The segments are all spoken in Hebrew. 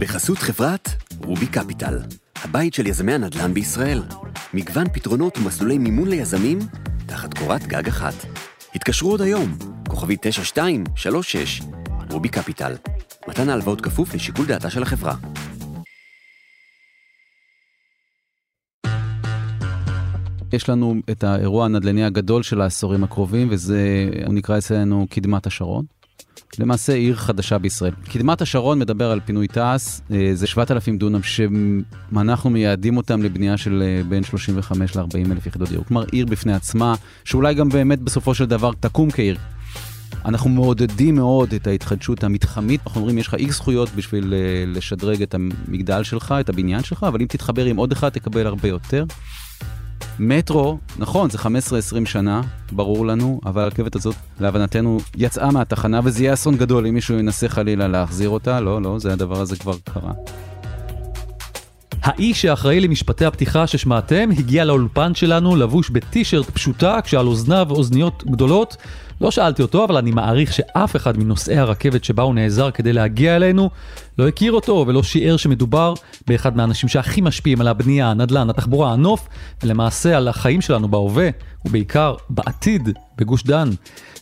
בחסות חברת רובי קפיטל, הבית של יזמי הנדל"ן בישראל. מגוון פתרונות ומסלולי מימון ליזמים תחת קורת גג אחת. התקשרו עוד היום, כוכבי 9236, רובי קפיטל. מתן ההלוואות כפוף לשיקול דעתה של החברה. יש לנו את האירוע הנדל"ני הגדול של העשורים הקרובים, וזה, הוא נקרא אצלנו קדמת השרון. למעשה עיר חדשה בישראל. קדמת השרון מדבר על פינוי תעש, אה, זה 7,000 דונם שאנחנו מייעדים אותם לבנייה של אה, בין 35 ל-40 אלף יחידות דיור. כלומר, עיר בפני עצמה, שאולי גם באמת בסופו של דבר תקום כעיר. אנחנו מעודדים מאוד את ההתחדשות המתחמית, אנחנו אומרים, יש לך איקס זכויות בשביל אה, לשדרג את המגדל שלך, את הבניין שלך, אבל אם תתחבר עם עוד אחד תקבל הרבה יותר. מטרו, נכון, זה 15-20 שנה, ברור לנו, אבל הרכבת הזאת, להבנתנו, יצאה מהתחנה, וזה יהיה אסון גדול אם מישהו ינסה חלילה להחזיר אותה. לא, לא, זה הדבר הזה כבר קרה. האיש שאחראי למשפטי הפתיחה ששמעתם הגיע לאולפן שלנו לבוש בטישרט פשוטה כשעל אוזניו אוזניות גדולות. לא שאלתי אותו, אבל אני מעריך שאף אחד מנוסעי הרכבת שבה הוא נעזר כדי להגיע אלינו לא הכיר אותו ולא שיער שמדובר באחד מהאנשים שהכי משפיעים על הבנייה, הנדל"ן, התחבורה, הנוף, ולמעשה על החיים שלנו בהווה, ובעיקר בעתיד, בגוש דן.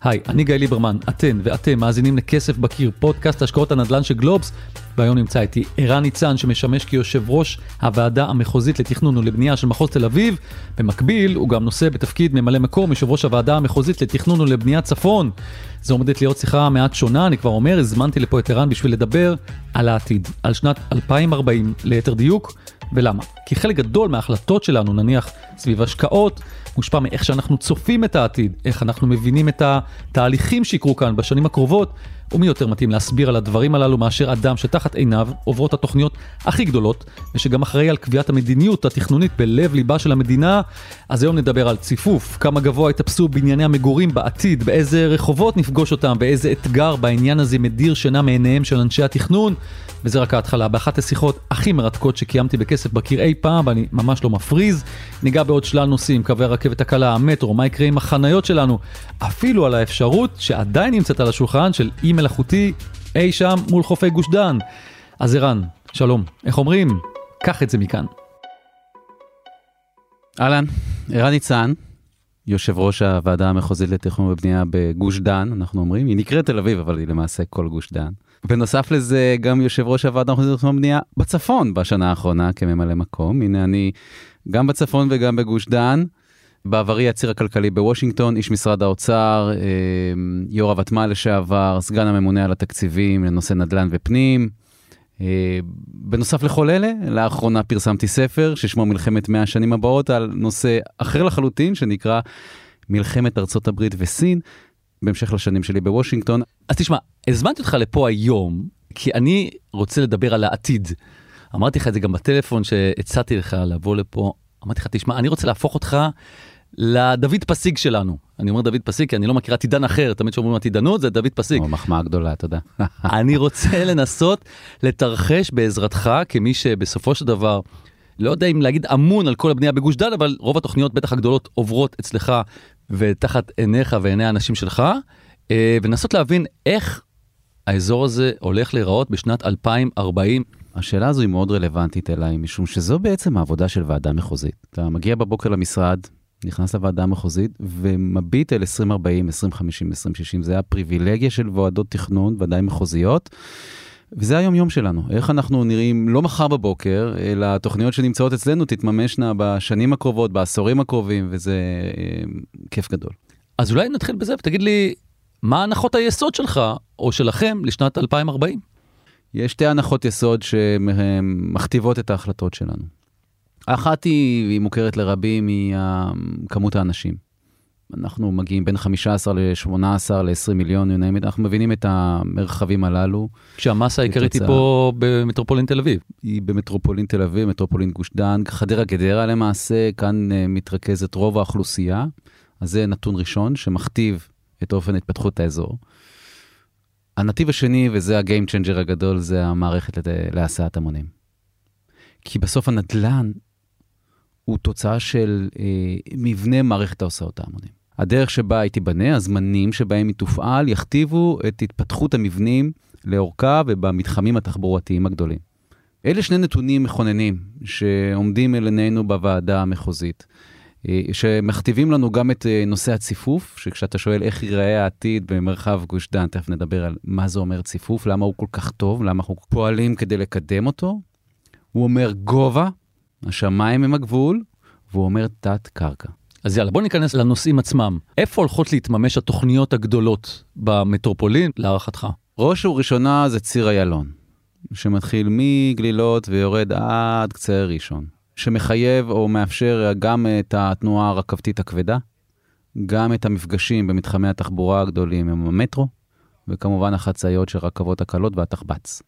היי, אני גיא ליברמן, אתן ואתם מאזינים לכסף בקיר, פודקאסט השקעות הנדל"ן של גלובס, והיום נמצא איתי ערן ניצן שמשמש כיושב ראש הוועדה המחוזית לתכנון ולבנייה של מחוז תל אביב. במקביל, הוא גם נושא בתפקיד ממלא מקום יושב ראש הוועדה המחוזית לתכנון ולבניית צפון. זו עומדת להיות שיחה מעט שונה, אני כבר אומר, הזמנתי לפה את ערן בשביל לדבר על העתיד, על שנת 2040 ליתר דיוק, ולמה? כי חלק גדול מההחלטות שלנו, נניח סביב השקעות, מושפע מאיך שאנחנו צופים את העתיד, איך אנחנו מבינים את התהליכים שיקרו כאן בשנים הקרובות, ומי יותר מתאים להסביר על הדברים הללו מאשר אדם שתחת עיניו עוברות התוכניות הכי גדולות, ושגם אחראי על קביעת המדיניות התכנונית בלב ליבה של המדינה. אז היום נדבר על ציפוף, כמה גבוה יטפסו בנייני המגורים בעתיד, באיזה רחובות נפגוש אותם, באיזה אתגר בעניין הזה מדיר שינה מעיניהם של אנשי התכנון. וזה רק ההתחלה, באחת השיחות הכי מרתקות שקיימתי בכסף בקיר אי פעם, ואני ממש לא מפריז. ניגע בעוד שלל נושאים, קווי הרכבת הקלה, המטרו, מה יקרה עם החניות שלנו, אפילו על האפשרות שעדיין נמצאת על השולחן של אי מלאכותי אי שם מול חופי גוש דן. אז ערן, שלום, איך אומרים? קח את זה מכאן. אהלן, ערן ניצן, יושב ראש הוועדה המחוזית לתכנון ובנייה בגוש דן, אנחנו אומרים, היא נקראת תל אביב, אבל היא למעשה כל גוש דן. בנוסף לזה, גם יושב ראש הוועדה המחוזית לתכנון ובנייה בצפון בשנה האחרונה כממלא מקום. הנה אני גם בצפון וגם בגוש דן. בעברי הציר הכלכלי בוושינגטון, איש משרד האוצר, אה, יו"ר הוותמ"ל לשעבר, סגן הממונה על התקציבים לנושא נדל"ן ופנים. אה, בנוסף לכל אלה, לאחרונה פרסמתי ספר ששמו מלחמת 100 השנים הבאות על נושא אחר לחלוטין שנקרא מלחמת ארצות הברית וסין, בהמשך לשנים שלי בוושינגטון. אז תשמע, הזמנתי אותך לפה היום, כי אני רוצה לדבר על העתיד. אמרתי לך את זה גם בטלפון שהצעתי לך לבוא לפה, אמרתי לך, תשמע, אני רוצה להפוך אותך לדוד פסיג שלנו. אני אומר דוד פסיג כי אני לא מכיר עתידן אחר, תמיד כשאומרים עתידנות זה דוד פסיג. מחמאה גדולה, תודה. אני רוצה לנסות לתרחש בעזרתך כמי שבסופו של דבר, לא יודע אם להגיד אמון על כל הבנייה בגוש דן, אבל רוב התוכניות בטח הגדולות עוברות אצלך ותחת עיניך ועיני האנשים שלך, אה, ולנסות להבין איך האזור הזה הולך להיראות בשנת 2040. השאלה הזו היא מאוד רלוונטית אליי, משום שזו בעצם העבודה של ועדה מחוזית. אתה מגיע בבוקר למשרד, נכנס לוועדה המחוזית ומביט אל 2040, 2050, 2060. זה הפריבילגיה של ועדות תכנון, ודאי מחוזיות. וזה היום יום שלנו, איך אנחנו נראים לא מחר בבוקר, אלא התוכניות שנמצאות אצלנו תתממשנה בשנים הקרובות, בעשורים הקרובים, וזה אה, כיף גדול. אז אולי נתחיל בזה ותגיד לי, מה הנחות היסוד שלך, או שלכם, לשנת 2040? יש שתי הנחות יסוד שמכתיבות את ההחלטות שלנו. האחת היא, היא מוכרת לרבים, היא כמות האנשים. אנחנו מגיעים בין 15 ל-18 ל-20 מיליון, אנחנו מבינים את המרחבים הללו. כשהמסה העיקרית היא פה במטרופולין תל אביב. היא במטרופולין תל אביב, מטרופולין גוש דן, חדרה גדרה למעשה, כאן uh, מתרכזת רוב האוכלוסייה. אז זה נתון ראשון שמכתיב את אופן התפתחות האזור. הנתיב השני, וזה הגיים צ'נג'ר הגדול, זה המערכת להסעת המונים. כי בסוף הנדל"ן הוא תוצאה של אה, מבנה מערכת ההוסעות ההמונים. הדרך שבה היא תיבנה, הזמנים שבהם היא תופעל, יכתיבו את התפתחות המבנים לאורכה ובמתחמים התחבורתיים הגדולים. אלה שני נתונים מכוננים שעומדים אל עינינו בוועדה המחוזית, אה, שמכתיבים לנו גם את אה, נושא הציפוף, שכשאתה שואל איך ייראה העתיד במרחב גוש דן, תכף נדבר על מה זה אומר ציפוף, למה הוא כל כך טוב, למה אנחנו פועלים כדי לקדם אותו. הוא אומר גובה, השמיים הם הגבול, והוא אומר תת-קרקע. אז יאללה, בוא ניכנס לנושאים עצמם. איפה הולכות להתממש התוכניות הגדולות במטרופולין, להערכתך? ראש וראשונה זה ציר איילון, שמתחיל מגלילות ויורד עד קצה ראשון, שמחייב או מאפשר גם את התנועה הרכבתית הכבדה, גם את המפגשים במתחמי התחבורה הגדולים עם המטרו, וכמובן החצאיות של רכבות הקלות והתחבץ.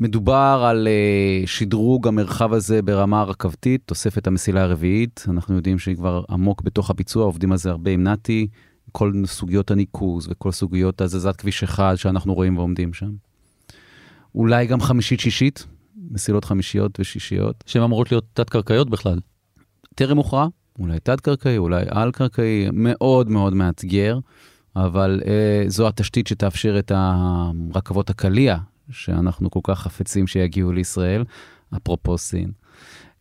מדובר על uh, שדרוג המרחב הזה ברמה הרכבתית, תוספת המסילה הרביעית, אנחנו יודעים שהיא כבר עמוק בתוך הביצוע, עובדים על זה הרבה עם נתי, כל סוגיות הניקוז וכל סוגיות הזזת כביש אחד שאנחנו רואים ועומדים שם. אולי גם חמישית-שישית, מסילות חמישיות ושישיות. שהן אמורות להיות תת-קרקעיות בכלל. טרם הוכרע, אולי תת-קרקעי, אולי על-קרקעי, מאוד מאוד מאתגר, אבל אה, זו התשתית שתאפשר את הרכבות הקליע שאנחנו כל כך חפצים שיגיעו לישראל, אפרופו סין.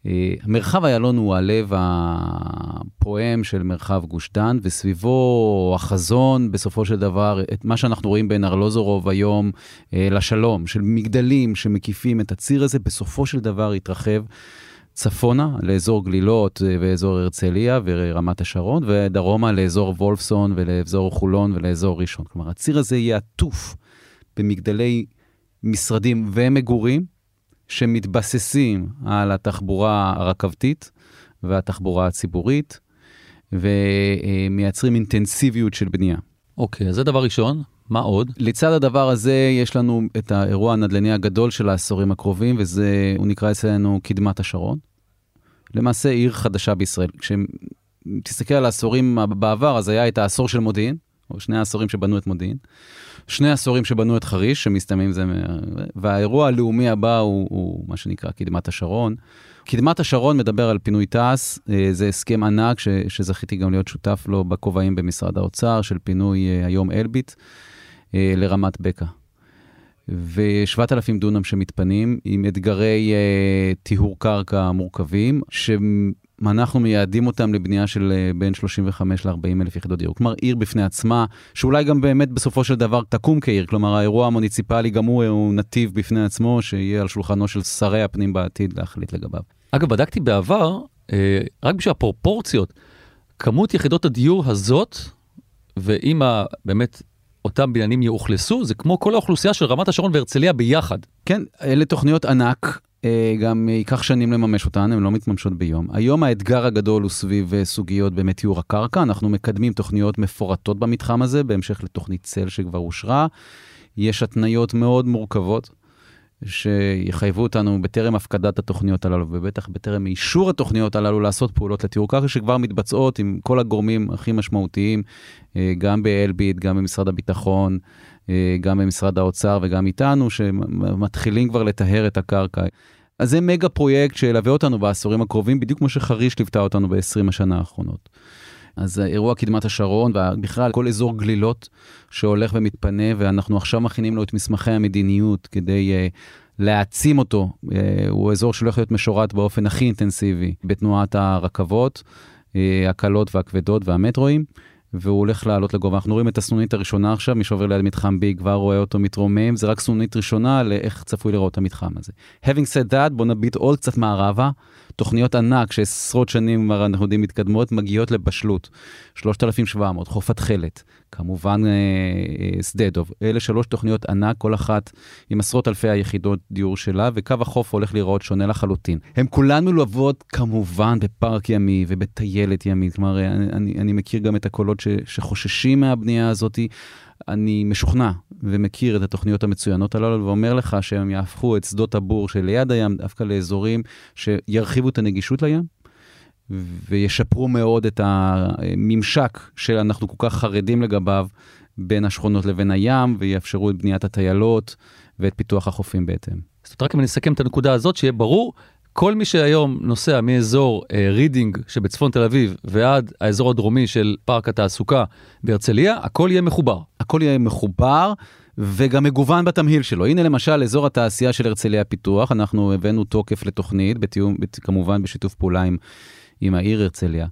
אה, מרחב איילון הוא הלב הפועם של מרחב גוש דן, וסביבו החזון, בסופו של דבר, את מה שאנחנו רואים בין ארלוזורוב היום אה, לשלום, של מגדלים שמקיפים את הציר הזה, בסופו של דבר יתרחב צפונה לאזור גלילות אה, ואזור הרצליה ורמת השרון, ודרומה לאזור וולפסון ולאזור חולון ולאזור ראשון. כלומר, הציר הזה יהיה עטוף במגדלי משרדים ומגורים שמתבססים על התחבורה הרכבתית והתחבורה הציבורית, ומייצרים אינטנסיביות של בנייה. אוקיי, אז זה דבר ראשון. מה עוד? לצד הדבר הזה, יש לנו את האירוע הנדל"ני הגדול של העשורים הקרובים, וזה, הוא נקרא אצלנו קדמת השרון. למעשה עיר חדשה בישראל. כשתסתכל על העשורים בעבר, אז היה את העשור של מודיעין, או שני העשורים שבנו את מודיעין. שני עשורים שבנו את חריש, שמסתיימים זה, והאירוע הלאומי הבא הוא, הוא מה שנקרא קדמת השרון. קדמת השרון מדבר על פינוי תעש, אה, זה הסכם ענק ש, שזכיתי גם להיות שותף לו בכובעים במשרד האוצר, של פינוי אה, היום אלביט אה, לרמת בקע. ו-7,000 דונם שמתפנים עם אתגרי טיהור קרקע מורכבים, אנחנו מייעדים אותם לבנייה של אה, בין 35 ל-40 אלף יחידות דיור. כלומר, עיר בפני עצמה, שאולי גם באמת בסופו של דבר תקום כעיר. כלומר, האירוע המוניציפלי גם הוא, הוא נתיב בפני עצמו, שיהיה על שולחנו של שרי הפנים בעתיד להחליט לגביו. אגב, בדקתי בעבר, אה, רק בשביל הפרופורציות, כמות יחידות הדיור הזאת, ואם באמת אותם בניינים יאוכלסו, זה כמו כל האוכלוסייה של רמת השרון והרצליה ביחד. כן, אלה תוכניות ענק. אה, גם ייקח שנים לממש אותן, הן לא מתממשות ביום. היום האתגר הגדול הוא סביב אה, סוגיות באמת טיהור הקרקע. אנחנו מקדמים תוכניות מפורטות במתחם הזה, בהמשך לתוכנית צל שכבר אושרה. יש התניות מאוד מורכבות. שיחייבו אותנו בטרם הפקדת התוכניות הללו, ובטח בטרם אישור התוכניות הללו, לעשות פעולות לטיהור קרקע שכבר מתבצעות עם כל הגורמים הכי משמעותיים, אה, גם באלביט, גם במשרד הביטחון, אה, גם במשרד האוצר וגם איתנו, שמתחילים כבר לטהר את הקרקע. אז זה מגה פרויקט שילווה אותנו בעשורים הקרובים, בדיוק כמו שחריש ליוותה אותנו ב-20 השנה האחרונות. אז אירוע קדמת השרון, ובכלל כל אזור גלילות שהולך ומתפנה, ואנחנו עכשיו מכינים לו את מסמכי המדיניות כדי uh, להעצים אותו. Uh, הוא אזור שהולך להיות משורט באופן הכי אינטנסיבי בתנועת הרכבות, uh, הקלות והכבדות והמטרואים. והוא הולך לעלות לגובה. אנחנו רואים את הסנונית הראשונה עכשיו, מי שעובר ליד מתחם B כבר רואה אותו מתרומם, זה רק סנונית ראשונה לאיך צפוי לראות המתחם הזה. Having said that, בוא נביט עוד קצת מערבה. תוכניות ענק שעשרות שנים אנחנו יודעים מתקדמות, מגיעות לבשלות. 3,700, חוף התכלת, כמובן אה, אה, שדה דוב. אלה שלוש תוכניות ענק, כל אחת עם עשרות אלפי היחידות דיור שלה, וקו החוף הולך להיראות שונה לחלוטין. הן כולן מלוות כמובן בפארק ימי ובטיילת ימית. כלומר, אה, אני, אני מכיר גם את הקולות ש, שחוששים מהבנייה הזאת. אני משוכנע ומכיר את התוכניות המצוינות הללו, ואומר לך שהם יהפכו את שדות הבור שליד הים דווקא לאזורים שירחיבו את הנגישות לים, וישפרו מאוד את הממשק שאנחנו כל כך חרדים לגביו בין השכונות לבין הים, ויאפשרו את בניית הטיילות ואת פיתוח החופים בהתאם. זאת אומרת, רק אם אני אסכם את הנקודה הזאת, שיהיה ברור, כל מי שהיום נוסע מאזור אה, רידינג שבצפון תל אביב ועד האזור הדרומי של פארק התעסוקה בהרצליה, הכל יהיה מחובר. הכל יהיה מחובר, וגם מגוון בתמהיל שלו. הנה למשל אזור התעשייה של הרצליה פיתוח, אנחנו הבאנו תוקף לתוכנית, בתיאום, כמובן בשיתוף פעולה עם, עם העיר הרצליה.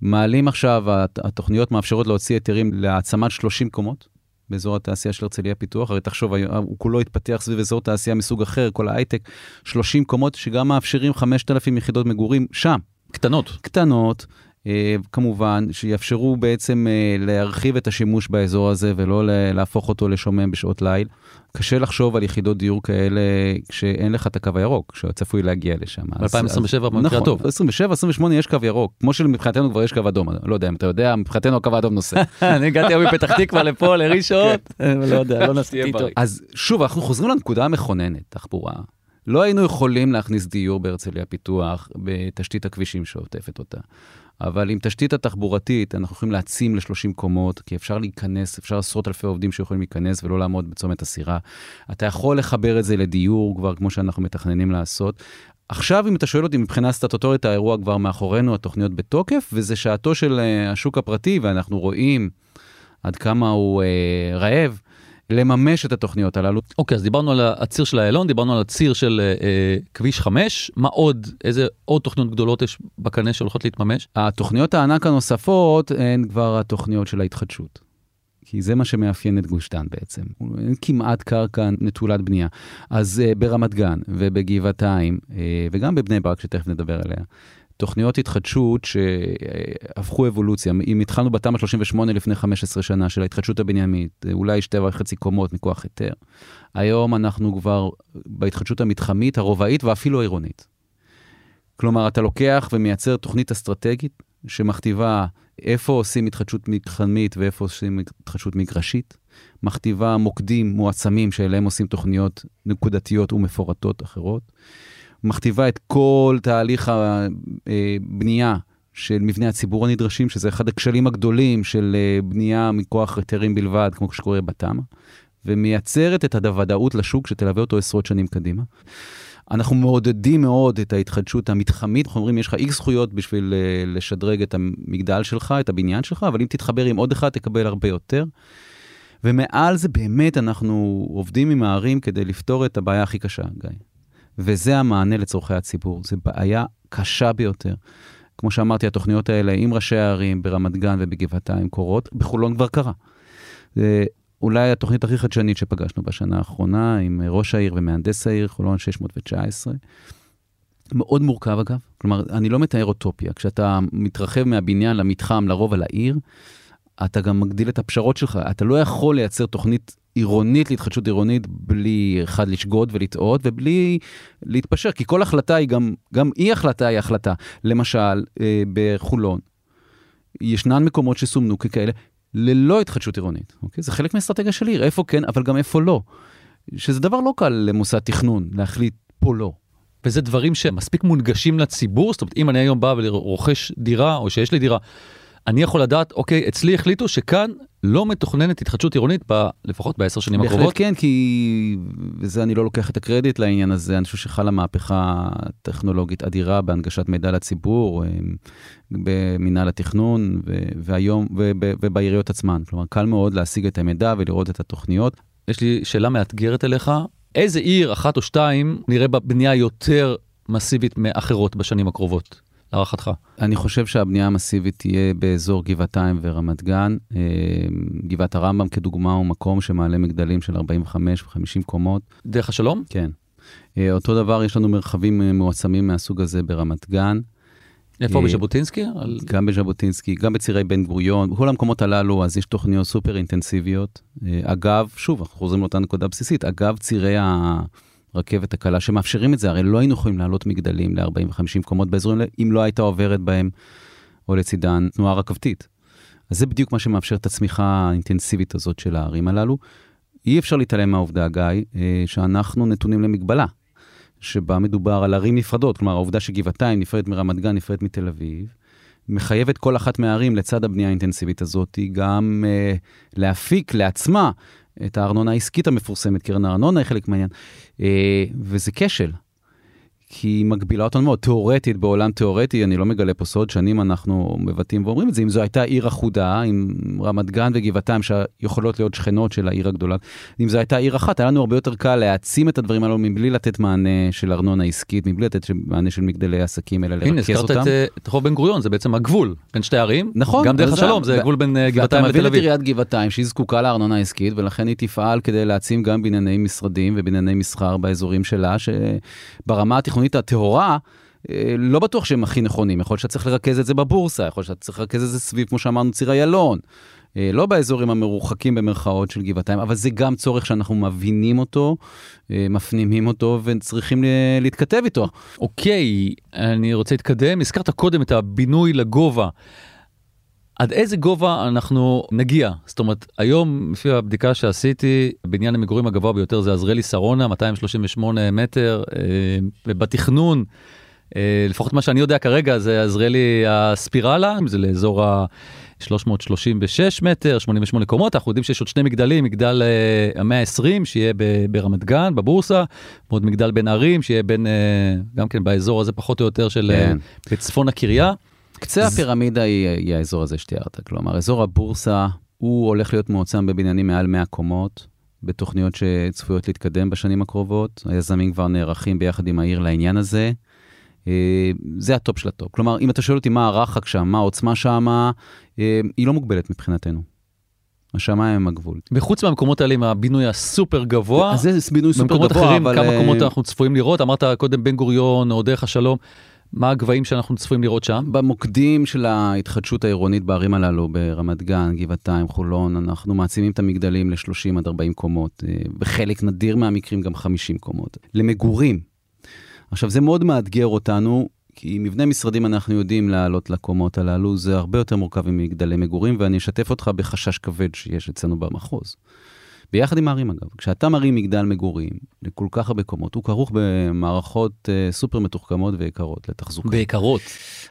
מעלים עכשיו, התוכניות מאפשרות להוציא היתרים להעצמת 30 קומות. באזור התעשייה של הרצליה פיתוח, הרי תחשוב, הוא כולו התפתח סביב אזור תעשייה מסוג אחר, כל ההייטק, 30 קומות שגם מאפשרים 5,000 יחידות מגורים שם. קטנות. קטנות, אה, כמובן, שיאפשרו בעצם אה, להרחיב את השימוש באזור הזה ולא להפוך אותו לשומם בשעות ליל. קשה לחשוב על יחידות דיור כאלה כשאין לך את הקו הירוק, שצפוי להגיע לשם. ב-2027 במקרה נכון, טוב. נכון, 27, 28 יש קו ירוק, כמו שמבחינתנו כבר יש קו אדום, לא יודע אם אתה יודע, מבחינתנו הקו האדום נוסע. אני הגעתי היום מפתח תקווה לפה, לראשון, כן. לא יודע, לא נסעתי איתו. אז שוב, אנחנו חוזרים לנקודה המכוננת, תחבורה. לא היינו יכולים להכניס דיור בהרצליה פיתוח בתשתית הכבישים שעוטפת אותה. אבל עם תשתית התחבורתית, אנחנו יכולים להעצים ל-30 קומות, כי אפשר להיכנס, אפשר עשרות אלפי עובדים שיכולים להיכנס ולא לעמוד בצומת הסירה. אתה יכול לחבר את זה לדיור כבר, כמו שאנחנו מתכננים לעשות. עכשיו, אם אתה שואל אותי, מבחינה סטטוטורית, האירוע כבר מאחורינו, התוכניות בתוקף, וזה שעתו של uh, השוק הפרטי, ואנחנו רואים עד כמה הוא uh, רעב. לממש את התוכניות הללו. אוקיי, okay, אז דיברנו על הציר של איילון, דיברנו על הציר של אה, כביש 5, מה עוד, איזה עוד תוכניות גדולות יש בקנה שהולכות להתממש? התוכניות הענק הנוספות הן כבר התוכניות של ההתחדשות. כי זה מה שמאפיין את גוש דן בעצם. אין כמעט קרקע נטולת בנייה. אז uh, ברמת גן ובגבעתיים, uh, וגם בבני ברק, שתכף נדבר עליה, תוכניות התחדשות שהפכו אבולוציה. אם התחלנו בתמ"א 38 לפני 15 שנה של ההתחדשות הבניינית, אולי שתי וחצי קומות מכוח היתר, היום אנחנו כבר בהתחדשות המתחמית, הרובעית ואפילו העירונית. כלומר, אתה לוקח ומייצר תוכנית אסטרטגית שמכתיבה איפה עושים התחדשות מתחמית ואיפה עושים התחדשות מגרשית, מכתיבה מוקדים מועצמים שאליהם עושים תוכניות נקודתיות ומפורטות אחרות. מכתיבה את כל תהליך הבנייה של מבני הציבור הנדרשים, שזה אחד הכשלים הגדולים של אה, בנייה מכוח היתרים בלבד, כמו שקורה בתמ"א, ומייצרת את הוודאות לשוק שתלווה אותו עשרות שנים קדימה. אנחנו מעודדים מאוד את ההתחדשות המתחמית, אנחנו אומרים, יש לך איקס זכויות בשביל אה, לשדרג את המגדל שלך, את הבניין שלך, אבל אם תתחבר עם עוד אחד, תקבל הרבה יותר. ומעל זה באמת אנחנו עובדים עם הערים כדי לפתור את הבעיה הכי קשה, גיא. וזה המענה לצורכי הציבור. זו בעיה קשה ביותר. כמו שאמרתי, התוכניות האלה עם ראשי הערים ברמת גן ובגבעתיים קורות, בחולון כבר קרה. אולי התוכנית הכי חדשנית שפגשנו בשנה האחרונה, עם ראש העיר ומהנדס העיר, חולון 619. מאוד מורכב אגב, כלומר, אני לא מתאר אוטופיה. כשאתה מתרחב מהבניין למתחם, לרוב על העיר, אתה גם מגדיל את הפשרות שלך. אתה לא יכול לייצר תוכנית עירונית להתחדשות עירונית בלי אחד לשגות ולטעות ובלי להתפשר, כי כל החלטה היא גם, גם אי החלטה היא החלטה. למשל, אה, בחולון, ישנן מקומות שסומנו ככאלה ללא התחדשות עירונית, אוקיי? זה חלק מהאסטרטגיה של עיר, איפה כן, אבל גם איפה לא. שזה דבר לא קל למוסד תכנון, להחליט פה לא. וזה דברים שמספיק מונגשים לציבור, זאת אומרת, אם אני היום בא ורוכש דירה, או שיש לי דירה, אני יכול לדעת, אוקיי, אצלי החליטו שכאן לא מתוכננת התחדשות עירונית, ב, לפחות בעשר שנים בהחלט הקרובות. בהחלט כן, כי וזה אני לא לוקח את הקרדיט לעניין הזה, אני חושב שחלה מהפכה טכנולוגית אדירה בהנגשת מידע לציבור, במינהל התכנון והיום, ובעיריות עצמן. כלומר, קל מאוד להשיג את המידע ולראות את התוכניות. יש לי שאלה מאתגרת אליך, איזה עיר, אחת או שתיים, נראה בה בנייה יותר מסיבית מאחרות בשנים הקרובות? להערכתך? אני חושב שהבנייה המסיבית תהיה באזור גבעתיים ורמת גן. אה, גבעת הרמב"ם כדוגמה הוא מקום שמעלה מגדלים של 45 ו-50 קומות. דרך השלום? כן. אה, אותו דבר, יש לנו מרחבים אה, מועצמים מהסוג הזה ברמת גן. איפה, בז'בוטינסקי? גם בז'בוטינסקי, גם בצירי בן גוריון, בכל המקומות הללו, אז יש תוכניות סופר אינטנסיביות. אגב, שוב, אנחנו חוזרים לאותה נקודה בסיסית, אגב צירי. הרכבת הקלה, שמאפשרים את זה, הרי לא היינו יכולים לעלות מגדלים ל-40-50 קומות באזורים האלה, אם לא הייתה עוברת בהם, או לצידן, תנועה רכבתית. אז זה בדיוק מה שמאפשר את הצמיחה האינטנסיבית הזאת של הערים הללו. אי אפשר להתעלם מהעובדה, גיא, אה, שאנחנו נתונים למגבלה, שבה מדובר על ערים נפרדות, כלומר העובדה שגבעתיים נפרדת מרמת גן, נפרדת מתל אביב, מחייבת כל אחת מהערים לצד הבנייה האינטנסיבית הזאת, גם uh, להפיק לעצמה את הארנונה העסקית המפורסמת, קרן הארנונה היא חלק מהעניין, אה, וזה כשל. כי היא מגבילה אותנו מאוד, תיאורטית, בעולם תיאורטי, אני לא מגלה פה סוד, שנים אנחנו מבטאים ואומרים את זה, אם זו הייתה עיר אחודה, עם רמת גן וגבעתיים, שיכולות להיות שכנות של העיר הגדולה, אם זו הייתה עיר אחת, היה לנו הרבה יותר קל להעצים את הדברים האלו מבלי לתת מענה של ארנונה עסקית, מבלי לתת מענה של מגדלי עסקים, אלא לרכז אותם. הנה, הזכרת את רחוב בן גוריון, זה בעצם הגבול בין שתי ערים. נכון. גם דרך השלום, זה גבול בין גבעתיים לתל אביב. עיריית גבעתיים, שהיא זקוקה לארנונה עסקית, ולכן היא תפעל כדי להעצים גם בנייני משרדים ובנייני מסחר באזורים שלה, שברמה התכנונית הטהורה, אה, לא בטוח שהם הכי נכונים, יכול להיות שאתה צריך לרכז את זה בבורסה, יכול להיות שאתה צריך לרכז את זה סביב, כמו שאמרנו, ציר איילון. אה, לא באזורים המרוחקים במרכאות של גבעתיים, אבל זה גם צורך שאנחנו מבינים אותו, אה, מפנימים אותו וצריכים להתכתב איתו. אוקיי, אני רוצה להתקדם. הזכרת קודם את הבינוי לגובה. עד איזה גובה אנחנו נגיע? זאת אומרת, היום, לפי הבדיקה שעשיתי, בניין המגורים הגבוה ביותר זה עזריאלי שרונה, 238 מטר, ובתכנון, אה, לפחות מה שאני יודע כרגע, זה עזריאלי הספירלה, זה לאזור ה... 336 מטר, 88 קומות, אנחנו יודעים שיש עוד שני מגדלים, מגדל uh, המאה ה-20 שיהיה ברמת גן, בבורסה, ועוד מגדל בין ערים שיהיה בין, גם כן באזור הזה פחות או יותר של כן. בצפון הקריה. קצה הפירמידה היא, היא האזור הזה שתיארת, כלומר, אזור הבורסה, הוא הולך להיות מועצם בבניינים מעל 100 קומות, בתוכניות שצפויות להתקדם בשנים הקרובות. היזמים כבר נערכים ביחד עם העיר לעניין הזה. אה, זה ה top של ה top. כלומר, אם אתה שואל אותי מה הרחק שם, מה העוצמה שם, אה, היא לא מוגבלת מבחינתנו. השמיים הם הגבול. וחוץ מהמקומות האלה עם הבינוי הסופר גבוה, אז זה בינוי סופר גבוה, אבל... במקומות אחרים, כמה אה, מקומות אנחנו צפויים לראות? אמרת קודם בן גוריון או דרך השלום. מה הגבהים שאנחנו צפויים לראות שם? במוקדים של ההתחדשות העירונית בערים הללו, ברמת גן, גבעתיים, חולון, אנחנו מעצימים את המגדלים ל-30 עד 40 קומות, בחלק נדיר מהמקרים גם 50 קומות. למגורים, עכשיו, זה מאוד מאתגר אותנו, כי מבנה משרדים אנחנו יודעים לעלות לקומות הללו, זה הרבה יותר מורכב ממגדלי מגורים, ואני אשתף אותך בחשש כבד שיש אצלנו במחוז. ביחד עם הערים אגב, כשאתה מרים מגדל מגורים לכל כך הרבה קומות, הוא כרוך במערכות uh, סופר מתוחכמות ויקרות לתחזוקה. ויקרות.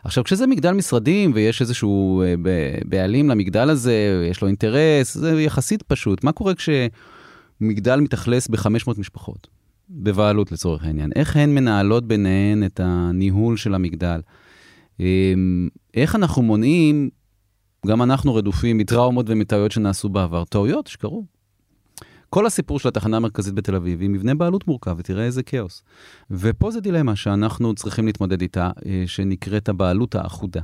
עכשיו, כשזה מגדל משרדים ויש איזשהו uh, בעלים למגדל הזה, יש לו אינטרס, זה יחסית פשוט. מה קורה כשמגדל מתאכלס ב-500 משפחות? בבעלות לצורך העניין. איך הן מנהלות ביניהן את הניהול של המגדל? אמ, איך אנחנו מונעים, גם אנחנו רדופים מטראומות ומטעויות שנעשו בעבר, טעויות שקרו. כל הסיפור של התחנה המרכזית בתל אביב היא מבנה בעלות מורכב, ותראה איזה כאוס. ופה זה דילמה שאנחנו צריכים להתמודד איתה, אה, שנקראת הבעלות האחודה.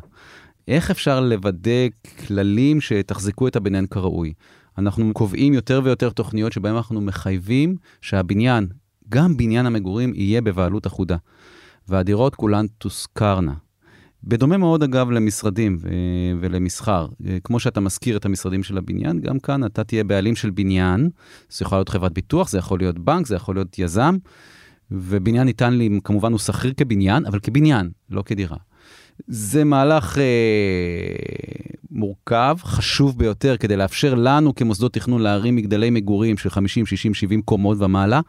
איך אפשר לוודא כללים שתחזקו את הבניין כראוי? אנחנו קובעים יותר ויותר תוכניות שבהן אנחנו מחייבים שהבניין גם בניין המגורים יהיה בבעלות אחודה, והדירות כולן תושכרנה. בדומה מאוד, אגב, למשרדים ו- ולמסחר. כמו שאתה מזכיר את המשרדים של הבניין, גם כאן אתה תהיה בעלים של בניין. זה יכול להיות חברת ביטוח, זה יכול להיות בנק, זה יכול להיות יזם, ובניין ניתן לי, כמובן הוא שכיר כבניין, אבל כבניין, לא כדירה. זה מהלך אה, מורכב, חשוב ביותר, כדי לאפשר לנו כמוסדות תכנון להרים מגדלי מגורים של 50, 60, 70 קומות ומעלה,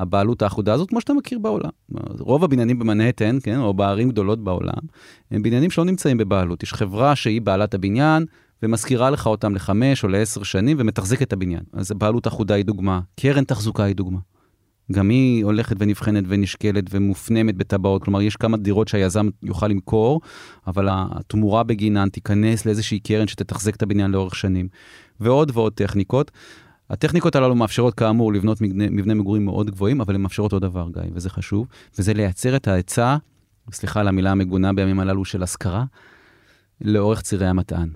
הבעלות האחודה הזאת, כמו שאתה מכיר בעולם. רוב הבניינים במנהטן, כן, או בערים גדולות בעולם, הם בניינים שלא נמצאים בבעלות. יש חברה שהיא בעלת הבניין, ומשכירה לך אותם לחמש או לעשר שנים, ומתחזקת את הבניין. אז בעלות אחודה היא דוגמה, קרן תחזוקה היא דוגמה. גם היא הולכת ונבחנת ונשקלת ומופנמת בטבעות, כלומר יש כמה דירות שהיזם יוכל למכור, אבל התמורה בגינן תיכנס לאיזושהי קרן שתתחזק את הבניין לאורך שנים. ועוד ועוד טכניקות. הטכניקות הללו מאפשרות כאמור לבנות מבנה, מבנה מגורים מאוד גבוהים, אבל הן מאפשרות עוד דבר, גיא, וזה חשוב, וזה לייצר את ההיצע, סליחה על המילה המגונה בימים הללו של השכרה, לאורך צירי המטען.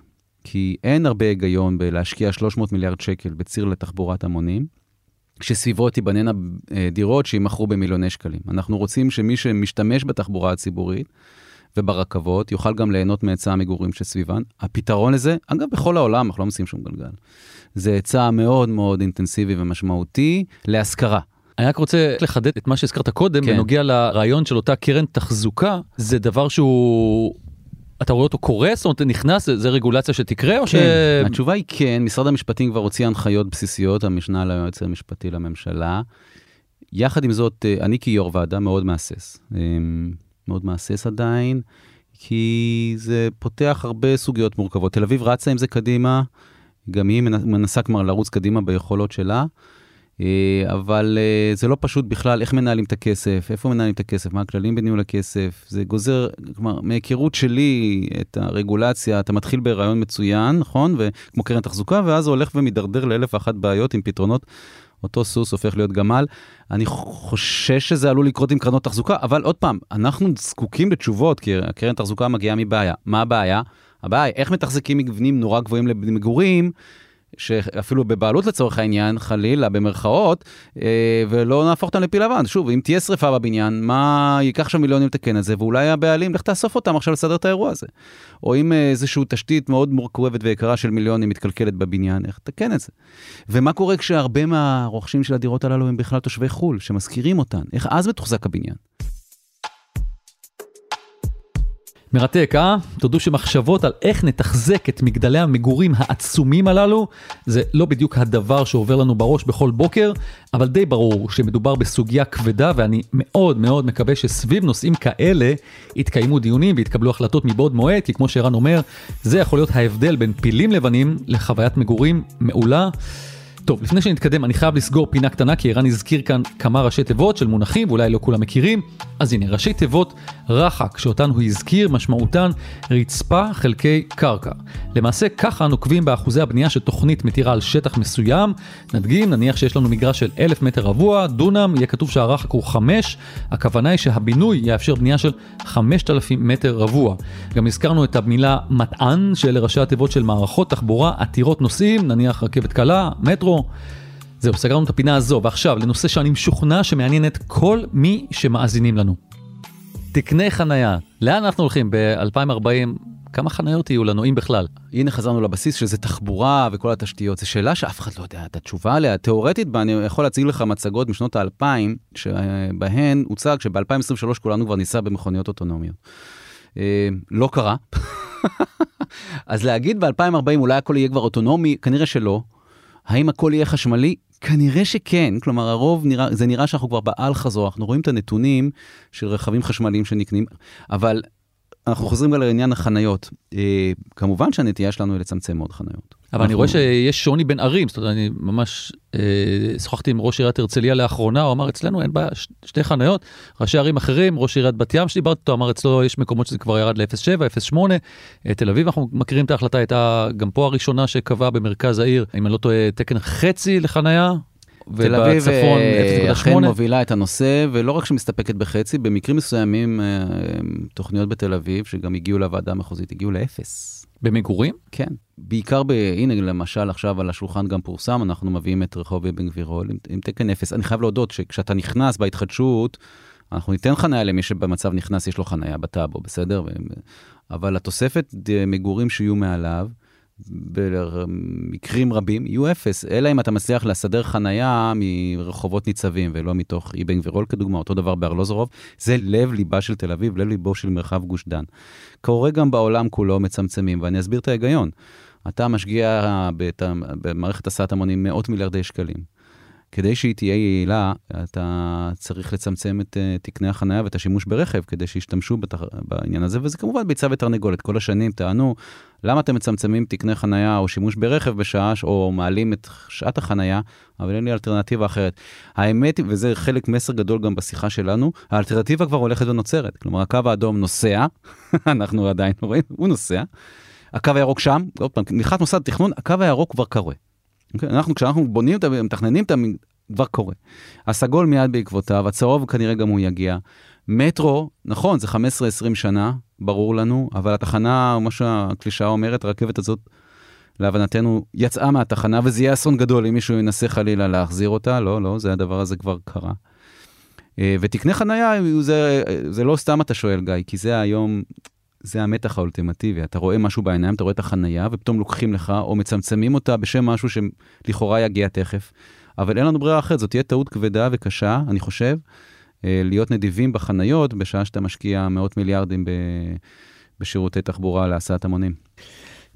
כי אין הרבה היגיון בלהשקיע 300 מיליארד שקל בציר לתחבורת המונים, כשסביבו תיבננה אה, דירות שימכרו במיליוני שקלים. אנחנו רוצים שמי שמשתמש בתחבורה הציבורית, וברכבות, יוכל גם ליהנות מהיצע המגורים שסביבן. הפתרון לזה, אגב, בכל העולם, אנחנו לא מוצאים שום גלגל. זה היצע מאוד מאוד אינטנסיבי ומשמעותי להשכרה. אני רק רוצה לחדד את מה שהזכרת קודם, כן. בנוגע לרעיון של אותה קרן תחזוקה, זה דבר שהוא... אתה רואה אותו קורס, זאת אומרת, נכנס, זה רגולציה שתקרה, או כן, ש... התשובה היא כן, משרד המשפטים כבר הוציא הנחיות בסיסיות, המשנה ליועץ המשפטי לממשלה. יחד עם זאת, אה, אני כיו"ר ועדה מאוד מהסס. מאוד מהסס עדיין, כי זה פותח הרבה סוגיות מורכבות. תל אביב רצה עם זה קדימה, גם היא מנסה כבר לרוץ קדימה ביכולות שלה. אה, אבל אה, זה לא פשוט בכלל איך מנהלים את הכסף, איפה מנהלים את הכסף, מה הכללים בניהול הכסף. זה גוזר, כלומר, מהיכרות שלי את הרגולציה, אתה מתחיל ברעיון מצוין, נכון? וכמו קרן תחזוקה, ואז זה הולך ומידרדר לאלף ואחת בעיות עם פתרונות. אותו סוס הופך להיות גמל. אני חושש שזה עלול לקרות עם קרנות תחזוקה, אבל עוד פעם, אנחנו זקוקים לתשובות, כי הקרן תחזוקה מגיעה מבעיה. מה הבעיה? הבעיה היא איך מתחזקים מבנים נורא גבוהים למגורים, שאפילו בבעלות לצורך העניין, חלילה, במרכאות, אה, ולא נהפוך אותם לפיל לבן. שוב, אם תהיה שריפה בבניין, מה ייקח שם מיליונים לתקן את זה, ואולי הבעלים, לך תאסוף אותם עכשיו לסדר את האירוע הזה. או אם אה, איזושהי תשתית מאוד מורכבת ויקרה של מיליונים מתקלקלת בבניין, איך תקן את זה. ומה קורה כשהרבה מהרוכשים של הדירות הללו הם בכלל תושבי חו"ל, שמשכירים אותן? איך אז מתוחזק הבניין? מרתק, אה? תודו שמחשבות על איך נתחזק את מגדלי המגורים העצומים הללו, זה לא בדיוק הדבר שעובר לנו בראש בכל בוקר, אבל די ברור שמדובר בסוגיה כבדה, ואני מאוד מאוד מקווה שסביב נושאים כאלה יתקיימו דיונים ויתקבלו החלטות מבעוד מועד, כי כמו שערן אומר, זה יכול להיות ההבדל בין פילים לבנים לחוויית מגורים מעולה. טוב, לפני שנתקדם, אני חייב לסגור פינה קטנה, כי ערן הזכיר כאן כמה ראשי תיבות של מונחים, ואולי לא כולם מכירים. אז הנה, ראשי תיבות רח"ק, שאותן הוא הזכיר, משמעותן רצפה חלקי קרקע. למעשה, ככה נוקבים באחוזי הבנייה שתוכנית מתירה על שטח מסוים. נדגים, נניח שיש לנו מגרש של 1,000 מטר רבוע, דונם, יהיה כתוב שהרח"ק הוא 5, הכוונה היא שהבינוי יאפשר בנייה של 5,000 מטר רבוע. גם הזכרנו את המילה מטען, שאלה ראשי התיבות של מערכות תחבורה עתירות נוסעים, נניח רכבת קלה, מטרו. זהו, סגרנו את הפינה הזו, ועכשיו לנושא שאני משוכנע שמעניין את כל מי שמאזינים לנו. תקני חנייה, לאן אנחנו הולכים ב-2040? כמה חניות יהיו לנו, אם בכלל? הנה חזרנו לבסיס שזה תחבורה וכל התשתיות. זו שאלה שאף אחד לא יודע את התשובה עליה. תאורטית, אני יכול להציג לך מצגות משנות האלפיים, שבהן הוצג שב-2023 כולנו כבר ניסע במכוניות אוטונומיות. אה, לא קרה. אז להגיד ב-2040 אולי הכל יהיה כבר אוטונומי, כנראה שלא. האם הכל יהיה חשמלי? כנראה שכן, כלומר הרוב נראה, זה נראה שאנחנו כבר באל חזור, אנחנו רואים את הנתונים של רכבים חשמליים שנקנים, אבל אנחנו חוזרים לעניין החניות. אה, כמובן שהנטייה שלנו היא לצמצם עוד חניות. אבל אנחנו... אני רואה שיש שוני בין ערים, זאת אומרת, אני ממש אה, שוחחתי עם ראש עיריית הרצליה לאחרונה, הוא אמר אצלנו אין בעיה, ש- שתי חניות, ראשי ערים אחרים, ראש עיריית בת ים שדיברתי איתו, אמר אצלו יש מקומות שזה כבר ירד ל-0.7, 0.8, אה, תל אביב אנחנו מכירים את ההחלטה, הייתה גם פה הראשונה שקבעה במרכז העיר, אם אני לא טועה, תקן חצי לחנייה, תל אביב אה, אכן מובילה את הנושא, ולא רק שמסתפקת בחצי, במקרים מסוימים אה, תוכניות בתל אביב, שגם הגיעו לוועדה המחוזית, הגיעו לאפס. במגורים? כן. בעיקר ב... הנה, למשל, עכשיו על השולחן גם פורסם, אנחנו מביאים את רחוב אבן גבירול עם, עם תקן אפס. אני חייב להודות שכשאתה נכנס בהתחדשות, אנחנו ניתן חניה למי שבמצב נכנס, יש לו חניה בטאבו, בסדר? אבל התוספת מגורים שיהיו מעליו, במקרים רבים יהיו אפס, אלא אם אתה מצליח לסדר חנייה מרחובות ניצבים ולא מתוך אבן גבירול כדוגמה, אותו דבר בארלוזורוב, זה לב-ליבה של תל אביב, לב-ליבו של מרחב גוש דן. קורה גם בעולם כולו מצמצמים, ואני אסביר את ההיגיון. אתה משקיע במערכת הסעת המונים מאות מיליארדי שקלים. כדי שהיא תהיה יעילה, אתה צריך לצמצם את uh, תקני החניה ואת השימוש ברכב, כדי שישתמשו בתח... בעניין הזה, וזה כמובן ביצה ותרנגולת. כל השנים טענו, למה אתם מצמצמים תקני חניה או שימוש ברכב בשעה, או מעלים את שעת החניה, אבל אין לי אלטרנטיבה אחרת. האמת, וזה חלק מסר גדול גם בשיחה שלנו, האלטרנטיבה כבר הולכת ונוצרת. כלומר, הקו האדום נוסע, אנחנו עדיין רואים, הוא נוסע. הקו הירוק שם, עוד פעם, מבחינת מוסד תכנון, הקו הירוק כבר קורה. אוקיי? אנחנו, כשאנחנו בונים, מתכננים את דבר קורה. הסגול מיד בעקבותיו, הצהוב כנראה גם הוא יגיע. מטרו, נכון, זה 15-20 שנה, ברור לנו, אבל התחנה, מה שהקלישאה אומרת, הרכבת הזאת, להבנתנו, יצאה מהתחנה, וזה יהיה אסון גדול אם מישהו ינסה חלילה להחזיר אותה. לא, לא, זה הדבר הזה כבר קרה. אה, ותקנה חנייה, זה, זה לא סתם אתה שואל, גיא, כי זה היום, זה המתח האולטימטיבי. אתה רואה משהו בעיניים, אתה רואה את החנייה, ופתאום לוקחים לך, או מצמצמים אותה בשם משהו שלכאורה יגיע תכף. אבל אין לנו ברירה אחרת, זאת תהיה טעות כבדה וקשה, אני חושב, אה, להיות נדיבים בחניות, בשעה שאתה משקיע מאות מיליארדים בשירותי תחבורה להסעת המונים.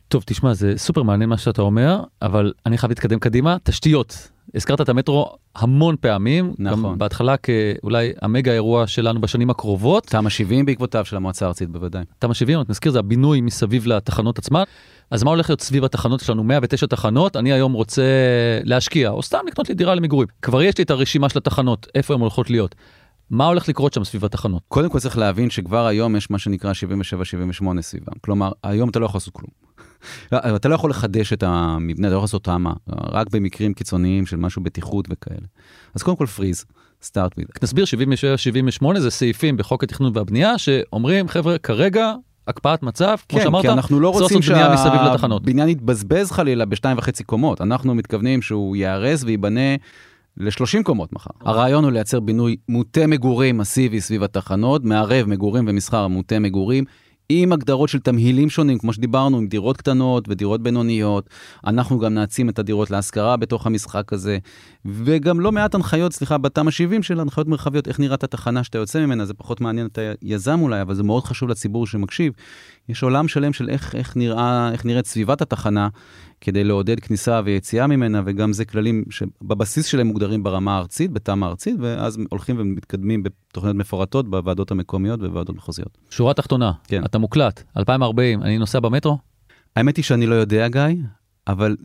טוב, תשמע, זה סופר מעניין מה שאתה אומר, אבל אני חייב להתקדם קדימה. תשתיות. הזכרת את המטרו המון פעמים, נכון. גם בהתחלה כאולי המגה אירוע שלנו בשנים הקרובות. תמ"א 70 בעקבותיו של המועצה הארצית בוודאי. תמ"א 70, אני מזכיר, זה הבינוי מסביב לתחנות עצמן. אז מה הולך להיות סביב התחנות? יש לנו 109 תחנות, אני היום רוצה להשקיע, או סתם לקנות לי דירה למגורים. כבר יש לי את הרשימה של התחנות, איפה הן הולכות להיות. מה הולך לקרות שם סביב התחנות? קודם כל צריך להבין שכבר היום יש מה שנקרא 77-78 סביבם. כלומר, היום אתה לא יכול לעשות כלום. אתה לא יכול לחדש את המבנה, אתה לא יכול לעשות תמ"א, רק במקרים קיצוניים של משהו בטיחות וכאלה. אז קודם כל פריז, סטארט וויד. נסביר 77-78 זה סעיפים בחוק התכנון והבנייה שאומרים חבר'ה כרגע הקפאת מצב, כמו כן, שאמרת, כי אנחנו לא רוצים. שהבניין יתבזבז חלילה בשתיים וחצי קומות. אנחנו מתכוונים שהוא ייהרס וייבנה ל-30 קומות מחר. הרעיון הוא לייצר בינוי מוטה מגורים מסיבי סביב התחנות, מערב מגורים ומסחר מוטה מגורים. עם הגדרות של תמהילים שונים, כמו שדיברנו, עם דירות קטנות ודירות בינוניות. אנחנו גם נעצים את הדירות להשכרה בתוך המשחק הזה, וגם לא מעט הנחיות, סליחה, בתמ"א 70 של הנחיות מרחביות, איך נראית התחנה שאתה יוצא ממנה, זה פחות מעניין את היזם אולי, אבל זה מאוד חשוב לציבור שמקשיב. יש עולם שלם של איך, איך, נראה, איך נראית סביבת התחנה, כדי לעודד כניסה ויציאה ממנה, וגם זה כללים שבבסיס שלהם מוגדרים ברמה הארצית, בתמ"א הארצית, ואז הולכים ומתקדמים בתוכניות מפורטות בוועדות המקומיות ובוועדות מחוזיות. שורה תחתונה, כן. אתה מוקלט, 2040, אני נוסע במטרו? האמת היא שאני לא יודע, גיא, אבל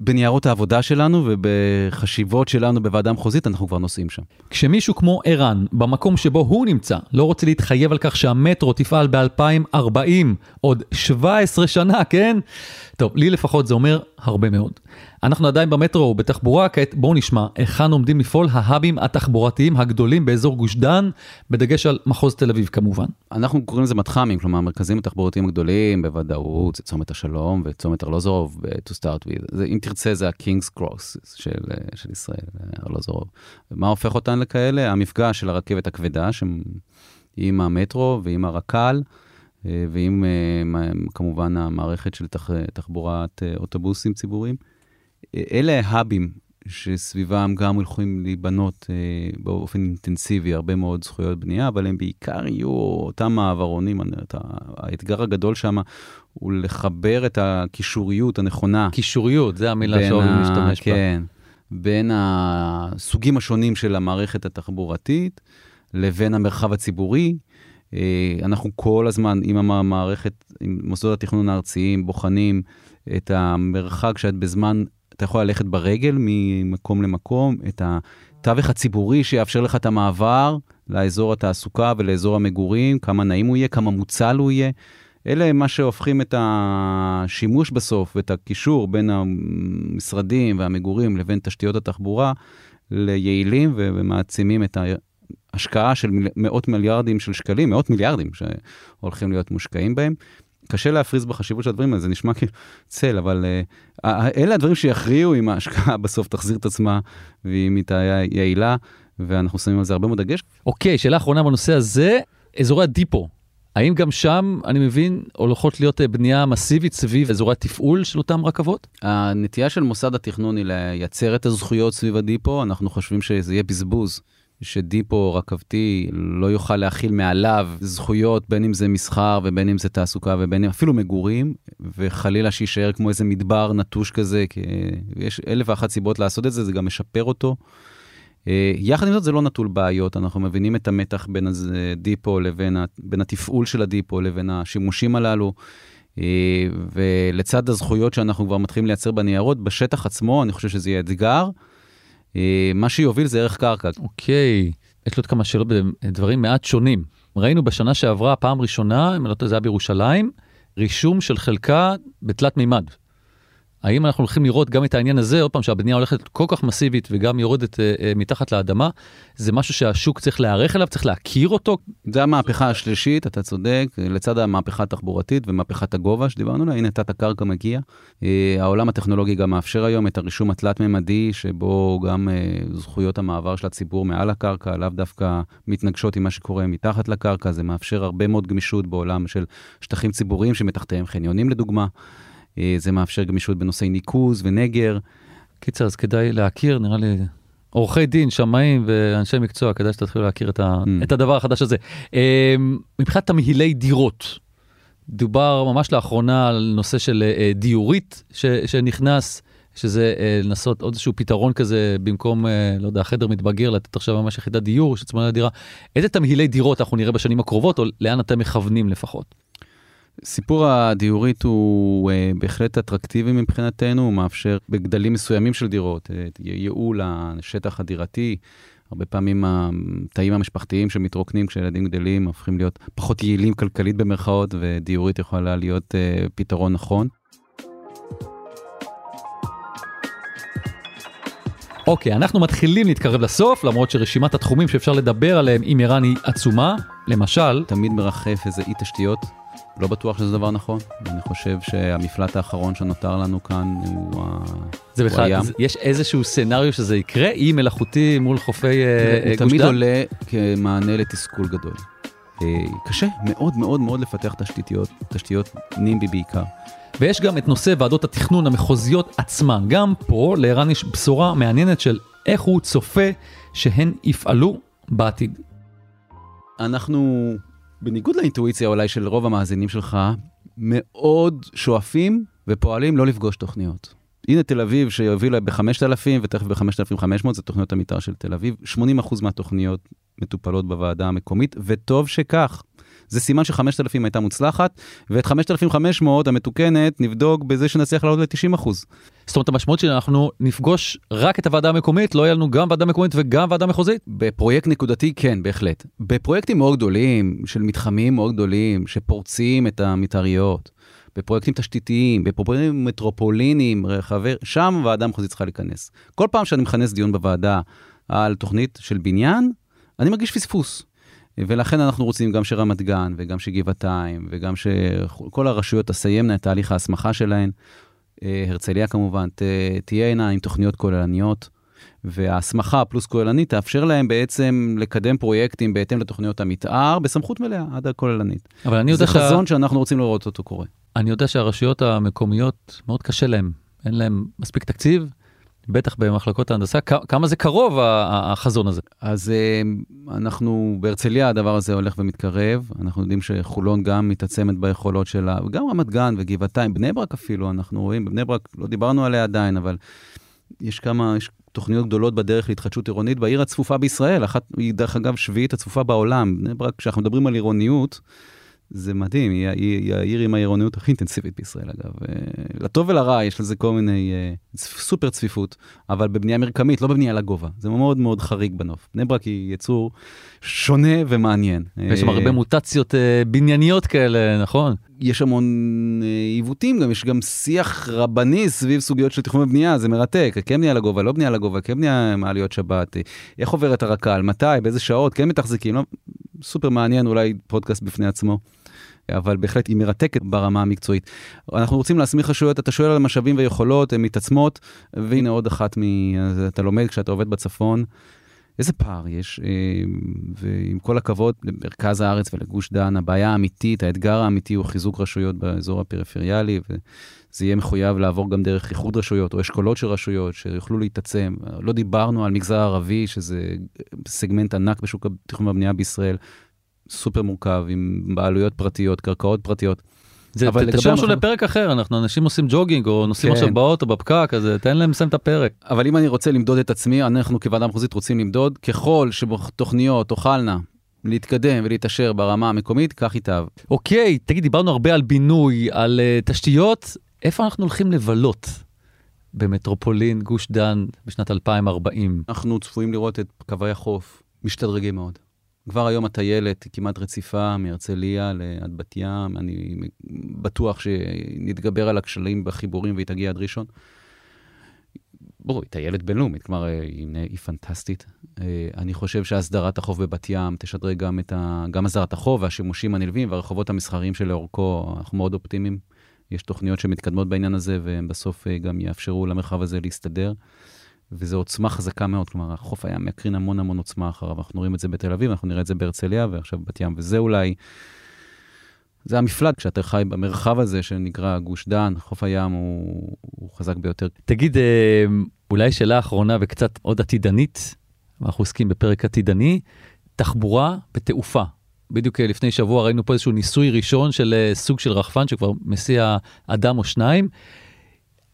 בניירות העבודה שלנו ובחשיבות שלנו בוועדה המחוזית, אנחנו כבר נוסעים שם. כשמישהו כמו ערן, במקום שבו הוא נמצא, לא רוצה להתחייב על כך שהמטרו תפעל ב-2040, עוד 17 שנה, כן? טוב, לי לפחות זה אומר הרבה מאוד. אנחנו עדיין במטרו בתחבורה, כעת בואו נשמע היכן עומדים לפעול ההאבים התחבורתיים הגדולים באזור גוש דן, בדגש על מחוז תל אביב כמובן. אנחנו קוראים לזה מתח"מים, כלומר המרכזים התחבורתיים הגדולים, בוודאות, זה צומת השלום וצומת ארלוזורוב, to start with. זה, אם תרצה זה ה-King's Cross של, של ישראל, ארלוזורוב. מה הופך אותן לכאלה? המפגש של הרכבת הכבדה, עם המטרו ועם הרק"ל. ועם כמובן המערכת של תח, תחבורת אוטובוסים ציבוריים. אלה ההאבים שסביבם גם יכולים להיבנות באופן אינטנסיבי הרבה מאוד זכויות בנייה, אבל הם בעיקר יהיו אותם מעברונים. האתגר הגדול שם הוא לחבר את הקישוריות הנכונה. קישוריות, זה המילה שאוהבים להשתמש בה. כן, בין הסוגים השונים של המערכת התחבורתית לבין המרחב הציבורי. אנחנו כל הזמן עם המערכת, עם מוסדות התכנון הארציים, בוחנים את המרחק שאת בזמן, אתה יכול ללכת ברגל ממקום למקום, את התווך הציבורי שיאפשר לך את המעבר לאזור התעסוקה ולאזור המגורים, כמה נעים הוא יהיה, כמה מוצל הוא יהיה. אלה מה שהופכים את השימוש בסוף ואת הקישור בין המשרדים והמגורים לבין תשתיות התחבורה ליעילים ומעצימים את השקעה של מאות מיליארדים של שקלים, מאות מיליארדים שהולכים להיות מושקעים בהם. קשה להפריז בחשיבות של הדברים האלה, זה נשמע כאילו צל, אבל uh, אלה הדברים שיכריעו אם ההשקעה בסוף תחזיר את עצמה, ואם היא תהיה יעילה, ואנחנו שמים על זה הרבה מאוד דגש. אוקיי, okay, שאלה אחרונה בנושא הזה, אזורי הדיפו. האם גם שם, אני מבין, הולכות להיות בנייה מסיבית סביב אזורי התפעול של אותם רכבות? הנטייה של מוסד התכנון היא לייצר את הזכויות סביב הדיפו, אנחנו חושבים שזה יהיה בזבוז. שדיפו רכבתי לא יוכל להכיל מעליו זכויות, בין אם זה מסחר ובין אם זה תעסוקה ובין אם אפילו מגורים, וחלילה שיישאר כמו איזה מדבר נטוש כזה, כי יש אלף ואחת סיבות לעשות את זה, זה גם משפר אותו. יחד עם זאת זה לא נטול בעיות, אנחנו מבינים את המתח בין הדיפו לבין, בין התפעול של הדיפו לבין השימושים הללו. ולצד הזכויות שאנחנו כבר מתחילים לייצר בניירות, בשטח עצמו אני חושב שזה יהיה אתגר. מה שיוביל זה ערך קרקע. אוקיי, יש לי עוד כמה שאלות בדברים מעט שונים. ראינו בשנה שעברה, פעם ראשונה, אם אני לא טועה, זה היה בירושלים, רישום של חלקה בתלת מימד. האם אנחנו הולכים לראות גם את העניין הזה, עוד פעם, שהבנייה הולכת כל כך מסיבית וגם יורדת אה, אה, מתחת לאדמה, זה משהו שהשוק צריך להיערך אליו, צריך להכיר אותו? זה המהפכה השלישית, אתה צודק, לצד המהפכה התחבורתית ומהפכת הגובה שדיברנו עליה, הנה תת הקרקע מגיע. אה, העולם הטכנולוגי גם מאפשר היום את הרישום התלת-ממדי, שבו גם אה, זכויות המעבר של הציבור מעל הקרקע, לאו דווקא מתנגשות עם מה שקורה מתחת לקרקע, זה מאפשר הרבה מאוד גמישות בעולם של שטחים ציבוריים שמתחתיהם חניונים לדוגמה. זה מאפשר גמישות בנושאי ניקוז ונגר. קיצר, אז כדאי להכיר, נראה לי, עורכי דין, שמאים ואנשי מקצוע, כדאי שתתחילו להכיר את, ה, mm. את הדבר החדש הזה. מבחינת תמהילי דירות, דובר ממש לאחרונה על נושא של אה, דיורית ש, שנכנס, שזה אה, לנסות עוד איזשהו פתרון כזה, במקום, אה, לא יודע, חדר מתבגר, לתת עכשיו ממש יחידת דיור שצמונה לדירה. איזה תמהילי דירות אנחנו נראה בשנים הקרובות, או לאן אתם מכוונים לפחות? סיפור הדיורית הוא אה, בהחלט אטרקטיבי מבחינתנו, הוא מאפשר בגדלים מסוימים של דירות, אה, ייעול השטח הדירתי. הרבה פעמים התאים המשפחתיים שמתרוקנים כשילדים גדלים הופכים להיות פחות יעילים כלכלית במרכאות, ודיורית יכולה להיות אה, פתרון נכון. אוקיי, okay, אנחנו מתחילים להתקרב לסוף, למרות שרשימת התחומים שאפשר לדבר עליהם עם ערן היא עצומה. למשל... תמיד מרחף איזה אי תשתיות לא בטוח שזה דבר נכון. אני חושב שהמפלט האחרון שנותר לנו כאן הוא, זה הוא בכלל, הים. זה, יש איזשהו סצנריו שזה יקרה, אי מלאכותי מול חופי גוש דן? הוא תמיד עולה כמענה לתסכול גדול. אה, קשה מאוד מאוד מאוד לפתח תשתיות, תשתיות נימבי בעיקר. ויש גם את נושא ועדות התכנון המחוזיות עצמן. גם פה לערן יש בשורה מעניינת של איך הוא צופה שהן יפעלו בעתיד. אנחנו בניגוד לאינטואיציה אולי של רוב המאזינים שלך, מאוד שואפים ופועלים לא לפגוש תוכניות. הנה תל אביב שהובילה ב-5,000 ותכף ב-5,500, זה תוכניות המתאר של תל אביב. 80% מהתוכניות מטופלות בוועדה המקומית, וטוב שכך. זה סימן ש-5,000 הייתה מוצלחת, ואת 5,500 המתוקנת נבדוק בזה שנצליח לעלות ל-90%. זאת אומרת, המשמעות שאנחנו נפגוש רק את הוועדה המקומית, לא יהיה לנו גם ועדה מקומית וגם ועדה מחוזית? בפרויקט נקודתי, כן, בהחלט. בפרויקטים מאוד גדולים, של מתחמים מאוד גדולים, שפורצים את המתאריות, בפרויקטים תשתיתיים, בפרויקטים מטרופוליניים, רחבי, שם ועדה מחוזית צריכה להיכנס. כל פעם שאני מכנס דיון בוועדה על תוכנית של בניין, אני מרגיש פספוס. ולכן אנחנו רוצים גם שרמת גן וגם שגבעתיים וגם שכל הרשויות תסיימנה את תהליך ההסמכה שלהן. אה, הרצליה כמובן תהיינה עם תוכניות כוללניות, וההסמכה פלוס כוללנית תאפשר להם בעצם לקדם פרויקטים בהתאם לתוכניות המתאר בסמכות מלאה עד הכוללנית. אבל אני יודע זה שה... חזון שאנחנו רוצים לראות אותו קורה. אני יודע שהרשויות המקומיות, מאוד קשה להם, אין להם מספיק תקציב, בטח במחלקות ההנדסה, כמה זה קרוב החזון הזה? אז אה, אנחנו, בהרצליה הדבר הזה הולך ומתקרב, אנחנו יודעים שחולון גם מתעצמת ביכולות שלה, וגם רמת גן וגבעתיים, בני ברק אפילו, אנחנו רואים, בבני ברק לא דיברנו עליה עדיין, אבל יש כמה, יש תוכניות גדולות בדרך להתחדשות עירונית בעיר הצפופה בישראל, אחת, היא דרך אגב שביעית הצפופה בעולם, בני ברק, כשאנחנו מדברים על עירוניות, זה מדהים, היא, היא, היא העיר עם העירוניות הכי אינטנסיבית בישראל אגב. אה, לטוב ולרע יש לזה כל מיני אה, סופר צפיפות, אבל בבנייה מרקמית, לא בבנייה לגובה. זה מאוד מאוד חריג בנוף. בני ברק היא יצור שונה ומעניין. יש שם הרבה מוטציות בנייניות כאלה, נכון? יש המון עיוותים, גם יש גם שיח רבני סביב סוגיות של תכנון ובנייה, זה מרתק, כן בנייה לגובה, לא בנייה לגובה, כן בנייה מעליות שבת, איך עוברת הרק"ל, מתי, באיזה שעות, כן מתחזקים, לא, סופר מעניין, אולי פודקאסט בפני עצמו. אבל בהחלט היא מרתקת ברמה המקצועית. אנחנו רוצים להסמיך רשויות, אתה שואל על משאבים ויכולות, הן מתעצמות, והנה עוד אחת מ... אתה לומד כשאתה עובד בצפון. איזה פער יש, אה, ועם כל הכבוד למרכז הארץ ולגוש דן, הבעיה האמיתית, האתגר האמיתי הוא חיזוק רשויות באזור הפריפריאלי, וזה יהיה מחויב לעבור גם דרך איחוד רשויות או אשכולות של רשויות שיוכלו להתעצם. לא דיברנו על מגזר ערבי, שזה סגמנט ענק בשוק התכנון והבנייה בישראל, סופר מורכב, עם בעלויות פרטיות, קרקעות פרטיות. זה, אבל תשאיר משהו. לפרק אחר, אנחנו אנשים עושים ג'וגינג או נוסעים כן. עכשיו באוטו בפקק, אז תן להם לסיים את הפרק. אבל אם אני רוצה למדוד את עצמי, אנחנו כוועדה מחוזית רוצים למדוד, ככל שתוכניות תוכלנה להתקדם ולהתעשר ברמה המקומית, כך ייטב. אוקיי, תגיד, דיברנו הרבה על בינוי, על uh, תשתיות, איפה אנחנו הולכים לבלות? במטרופולין גוש דן בשנת 2040. אנחנו צפויים לראות את קווי החוף משתדרגים מאוד. כבר היום הטיילת היא כמעט רציפה מהרצליה לעד בת ים, אני בטוח שנתגבר על הכשלים בחיבורים והיא תגיע עד ראשון. בואו, היא טיילת בינלאומית, כלומר, היא, היא פנטסטית. אה, אני חושב שהסדרת החוף בבת ים תשדרג גם את ה... גם הסדרת החוף והשימושים הנלווים והרחובות המסחריים שלאורכו, אנחנו מאוד אופטימיים. יש תוכניות שמתקדמות בעניין הזה, והם בסוף אה, גם יאפשרו למרחב הזה להסתדר. וזו עוצמה חזקה מאוד, כלומר, החוף הים מקרין המון המון עוצמה אחריו. אנחנו רואים את זה בתל אביב, אנחנו נראה את זה בהרצליה ועכשיו בת ים, וזה אולי, זה המפלט, כשאתה חי במרחב הזה שנקרא גוש דן, חוף הים הוא, הוא חזק ביותר. תגיד, אה, אולי שאלה אחרונה וקצת עוד עתידנית, אנחנו עוסקים בפרק עתידני, תחבורה בתעופה. בדיוק לפני שבוע ראינו פה איזשהו ניסוי ראשון של סוג של רחפן שכבר מסיע אדם או שניים.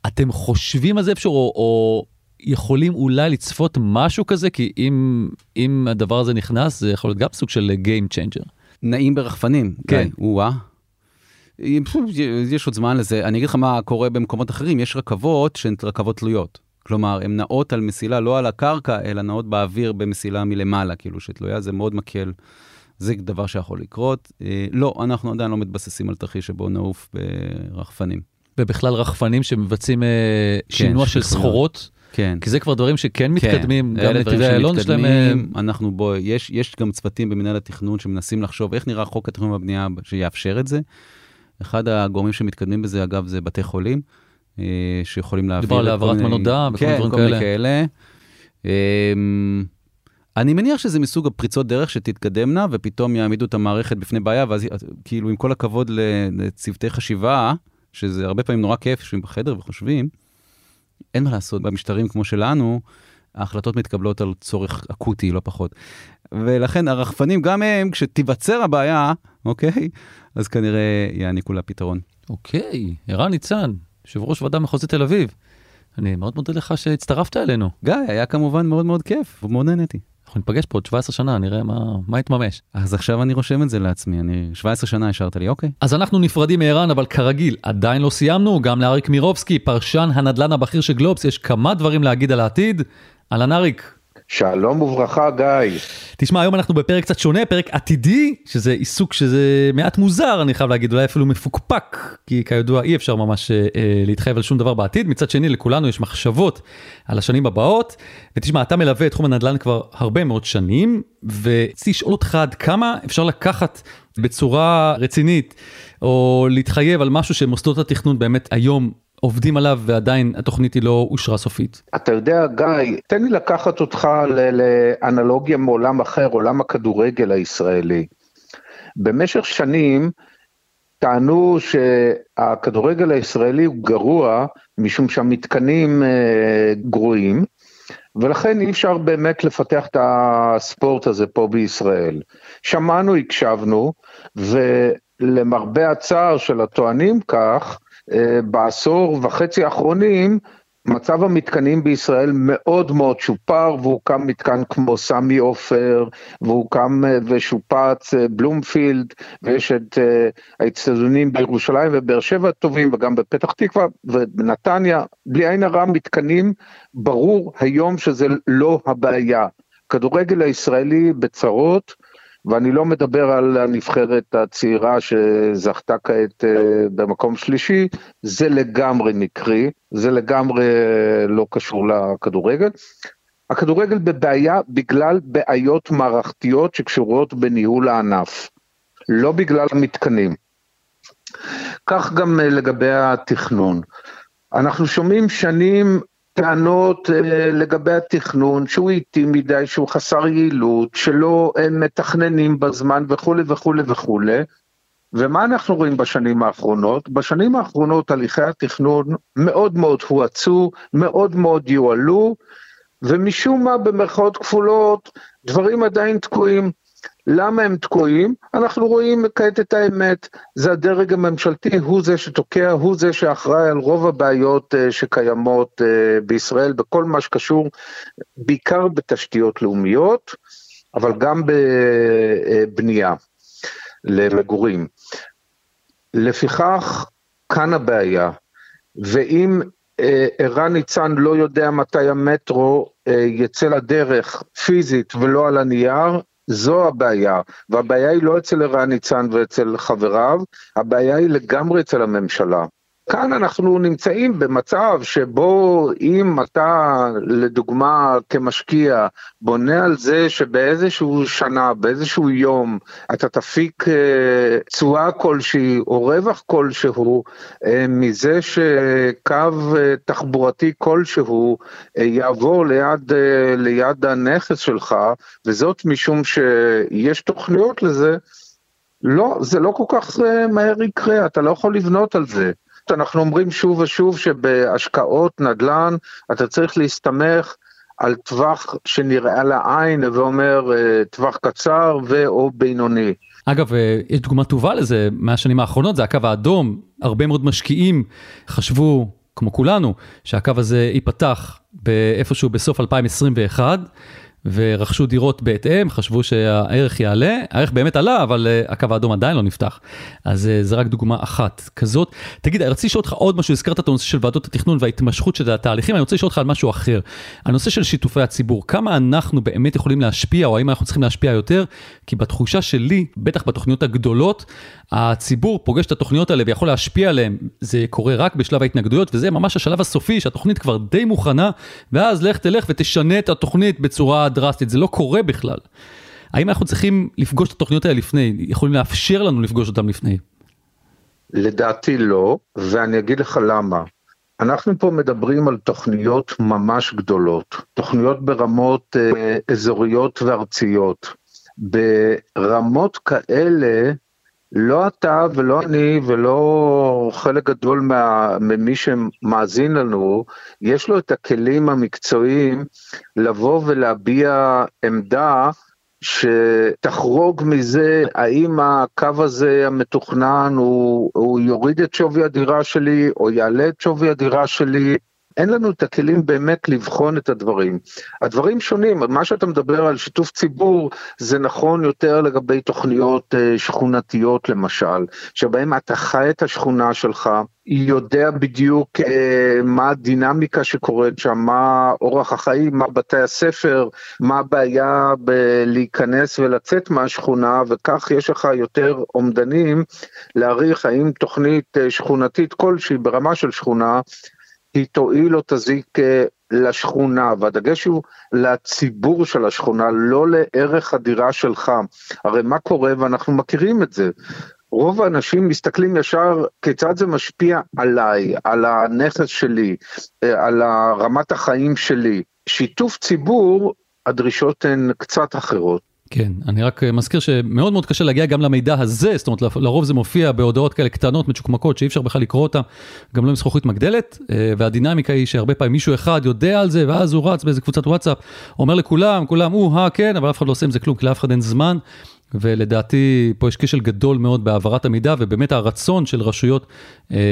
אתם חושבים על זה אפשר או, או יכולים אולי לצפות משהו כזה? כי אם, אם הדבר הזה נכנס, זה יכול להיות גם סוג של Game Changer. נעים ברחפנים. כן. או-אה. יש עוד זמן לזה. אני אגיד לך מה קורה במקומות אחרים, יש רכבות שהן רכבות תלויות. כלומר, הן נעות על מסילה לא על הקרקע, אלא נעות באוויר במסילה מלמעלה, כאילו שתלויה, זה מאוד מקל. זה דבר שיכול לקרות. אה, לא, אנחנו עדיין לא מתבססים על תרחיש שבו נעוף ברחפנים. ובכלל רחפנים שמבצעים אה, כן, שינוע של. סחורות, כן. כי זה כבר דברים שכן מתקדמים, כן, גם דברים נתיבי איילון שלהם. אה. אנחנו בו, יש, יש גם צוותים במנהל התכנון שמנסים לחשוב איך נראה חוק התכנון והבנייה שיאפשר את זה. אחד הגורמים שמתקדמים בזה, אגב, זה בתי חולים, אה, שיכולים להעביר... דיבר על העברת מנות דם וכל מיני כן, דברים מיני כאלה. כאלה. אמ, אני מניח שזה מסוג הפריצות דרך שתתקדמנה, ופתאום יעמידו את המערכת בפני בעיה, ואז כאילו עם כל הכבוד לצוותי חשיבה, שזה הרבה פעמים נורא כיף, יושבים בחדר וחושבים, אין מה לעשות, במשטרים כמו שלנו, ההחלטות מתקבלות על צורך אקוטי, לא פחות. ולכן הרחפנים, גם הם, כשתיווצר הבעיה, אוקיי, אז כנראה יעניקו לה פתרון. אוקיי, ערן ניצן, יושב ראש ועדה מחוזית תל אביב. אני מאוד מודה לך שהצטרפת אלינו. גיא, היה כמובן מאוד מאוד כיף, ומאוד נהניתי. אנחנו ניפגש פה עוד 17 שנה, נראה מה, מה יתממש. אז עכשיו אני רושם את זה לעצמי, אני 17 שנה השארת לי, אוקיי. אז אנחנו נפרדים מערן, אבל כרגיל, עדיין לא סיימנו. גם לאריק מירובסקי, פרשן הנדל"ן הבכיר של גלובס, יש כמה דברים להגיד על העתיד. אהלן אריק. שלום וברכה, גיא. תשמע, היום אנחנו בפרק קצת שונה, פרק עתידי, שזה עיסוק שזה מעט מוזר, אני חייב להגיד, אולי אפילו מפוקפק, כי כידוע אי אפשר ממש אה, אה, להתחייב על שום דבר בעתיד. מצד שני, לכולנו יש מחשבות על השנים הבאות. ותשמע, אתה מלווה את תחום הנדל"ן כבר הרבה מאוד שנים, ורציתי לשאול אותך עד כמה אפשר לקחת בצורה רצינית, או להתחייב על משהו שמוסדות התכנון באמת היום עובדים עליו, ועדיין התוכנית היא לא אושרה סופית. אתה יודע, גיא, תן לי לקחת אותך לאנלוגיה מעולם אחר, עולם הכדורגל הישראלי. במשך שנים טענו שהכדורגל הישראלי הוא גרוע, משום שהמתקנים אה, גרועים, ולכן אי אפשר באמת לפתח את הספורט הזה פה בישראל. שמענו, הקשבנו, ולמרבה הצער של הטוענים כך, בעשור וחצי האחרונים, מצב המתקנים בישראל מאוד מאוד שופר, והוקם מתקן כמו סמי עופר, והוקם אה, ושופץ אה, בלומפילד, ויש את אה, האצטדיונים בירושלים ובאר שבע טובים, וגם בפתח תקווה ובנתניה, בלי עין הרע מתקנים, ברור היום שזה לא הבעיה. כדורגל הישראלי בצרות, ואני לא מדבר על הנבחרת הצעירה שזכתה כעת אה, במקום שלישי, זה לגמרי מקרי, זה לגמרי לא קשור לכדורגל. הכדורגל בבעיה בגלל בעיות מערכתיות שקשורות בניהול הענף, לא בגלל המתקנים. כך גם אה, לגבי התכנון. אנחנו שומעים שנים טענות אה, לגבי התכנון, שהוא איטי מדי, שהוא חסר יעילות, שלא הם מתכננים בזמן וכולי וכולי וכולי. ומה אנחנו רואים בשנים האחרונות? בשנים האחרונות הליכי התכנון מאוד מאוד הואצו, מאוד מאוד יועלו, ומשום מה במרכאות כפולות דברים עדיין תקועים. למה הם תקועים? אנחנו רואים כעת את האמת, זה הדרג הממשלתי, הוא זה שתוקע, הוא זה שאחראי על רוב הבעיות אה, שקיימות אה, בישראל בכל מה שקשור בעיקר בתשתיות לאומיות, אבל גם בבנייה למגורים. לפיכך, כאן הבעיה, ואם אה, ערן ניצן לא יודע מתי המטרו אה, יצא לדרך פיזית ולא על הנייר, זו הבעיה, והבעיה היא לא אצל ערן ניצן ואצל חבריו, הבעיה היא לגמרי אצל הממשלה. כאן אנחנו נמצאים במצב שבו אם אתה, לדוגמה, כמשקיע, בונה על זה שבאיזשהו שנה, באיזשהו יום, אתה תפיק אה, תשואה כלשהי או רווח כלשהו אה, מזה שקו אה, תחבורתי כלשהו יעבור ליד, ליד הנכס שלך, וזאת משום שיש תוכניות לזה, לא, זה לא כל כך מהר יקרה, אתה לא יכול לבנות על זה. אנחנו אומרים שוב ושוב שבהשקעות נדל"ן אתה צריך להסתמך על טווח שנראה לעין, ואומר אה, טווח קצר ו/או בינוני. אגב, אה, יש דוגמה טובה לזה מהשנים האחרונות, זה הקו האדום. הרבה מאוד משקיעים חשבו, כמו כולנו, שהקו הזה ייפתח באיפשהו בסוף 2021. ורכשו דירות בהתאם, חשבו שהערך יעלה, הערך באמת עלה, אבל uh, הקו האדום עדיין לא נפתח. אז uh, זה רק דוגמה אחת כזאת. תגיד, אני רציתי לשאול אותך עוד משהו, הזכרת את הנושא של ועדות התכנון וההתמשכות של התהליכים, אני רוצה לשאול אותך על משהו אחר. הנושא של שיתופי הציבור, כמה אנחנו באמת יכולים להשפיע, או האם אנחנו צריכים להשפיע יותר? כי בתחושה שלי, בטח בתוכניות הגדולות, הציבור פוגש את התוכניות האלה ויכול להשפיע עליהן, זה קורה רק בשלב ההתנגדויות, וזה ממש השלב הסופי, שהתוכנית כבר די מוכנה, ואז לך תלך ותשנה את התוכנית בצורה דרסטית, זה לא קורה בכלל. האם אנחנו צריכים לפגוש את התוכניות האלה לפני, יכולים לאפשר לנו לפגוש אותן לפני? לדעתי לא, ואני אגיד לך למה. אנחנו פה מדברים על תוכניות ממש גדולות, תוכניות ברמות אה, אזוריות וארציות. ברמות כאלה לא אתה ולא אני ולא חלק גדול מה, ממי שמאזין לנו, יש לו את הכלים המקצועיים לבוא ולהביע עמדה שתחרוג מזה, האם הקו הזה המתוכנן הוא, הוא יוריד את שווי הדירה שלי או יעלה את שווי הדירה שלי, אין לנו את הכלים באמת לבחון את הדברים. הדברים שונים, מה שאתה מדבר על שיתוף ציבור זה נכון יותר לגבי תוכניות אה, שכונתיות למשל, שבהם אתה חי את השכונה שלך, יודע בדיוק אה, מה הדינמיקה שקורית שם, מה אורח החיים, מה בתי הספר, מה הבעיה בלהיכנס ולצאת מהשכונה, וכך יש לך יותר אומדנים להעריך האם תוכנית אה, שכונתית כלשהי ברמה של שכונה היא תועיל או תזיק אה, לשכונה, והדגש הוא לציבור של השכונה, לא לערך הדירה שלך. הרי מה קורה, ואנחנו מכירים את זה, רוב האנשים מסתכלים ישר כיצד זה משפיע עליי, על הנכס שלי, אה, על רמת החיים שלי. שיתוף ציבור, הדרישות הן קצת אחרות. כן, אני רק אה, מזכיר שמאוד מאוד קשה להגיע גם למידע הזה, זאת אומרת לרוב זה מופיע בהודעות כאלה קטנות, מצ'וקמקות, שאי אפשר בכלל לקרוא אותן, גם לא עם זכוכית מגדלת, אה, והדינמיקה היא שהרבה פעמים מישהו אחד יודע על זה, ואז הוא רץ באיזה קבוצת וואטסאפ, אומר לכולם, כולם, או-אה, כן, אבל אף אחד לא עושה עם זה כלום, כי לאף אחד אין זמן. ולדעתי פה יש כשל גדול מאוד בהעברת המידע, ובאמת הרצון של רשויות אה, אה,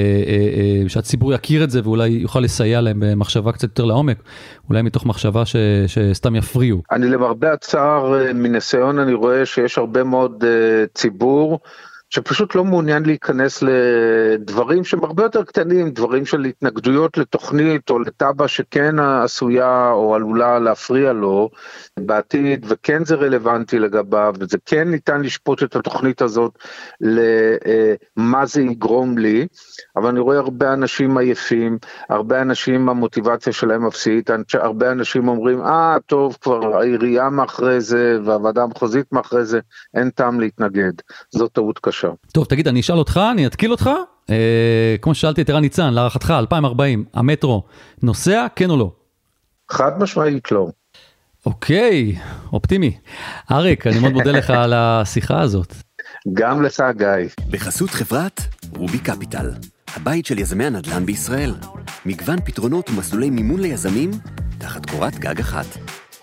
אה, שהציבור יכיר את זה ואולי יוכל לסייע להם במחשבה קצת יותר לעומק, אולי מתוך מחשבה ש, שסתם יפריעו. אני למרבה הצער, אה, מניסיון אני רואה שיש הרבה מאוד אה, ציבור. שפשוט לא מעוניין להיכנס לדברים שהם הרבה יותר קטנים, דברים של התנגדויות לתוכנית או לתב"ע שכן עשויה או עלולה להפריע לו בעתיד, וכן זה רלוונטי לגביו, וזה כן ניתן לשפוט את התוכנית הזאת למה זה יגרום לי, אבל אני רואה הרבה אנשים עייפים, הרבה אנשים המוטיבציה שלהם אפסית, הרבה אנשים אומרים, אה, טוב, כבר העירייה מאחרי זה והוועדה המחוזית מאחרי זה, אין טעם להתנגד. זו טעות קשה. עכשיו. טוב, תגיד, אני אשאל אותך, אני אתקיל אותך. אה, כמו ששאלתי את ערן ניצן, להערכתך, 2040, המטרו נוסע, כן או לא? חד משמעית לא. אוקיי, אופטימי. אריק, אני מאוד מודה לך על השיחה הזאת. גם לך, גיא. בחסות חברת רובי קפיטל, הבית של יזמי הנדל"ן בישראל. מגוון פתרונות ומסלולי מימון ליזמים, תחת קורת גג אחת.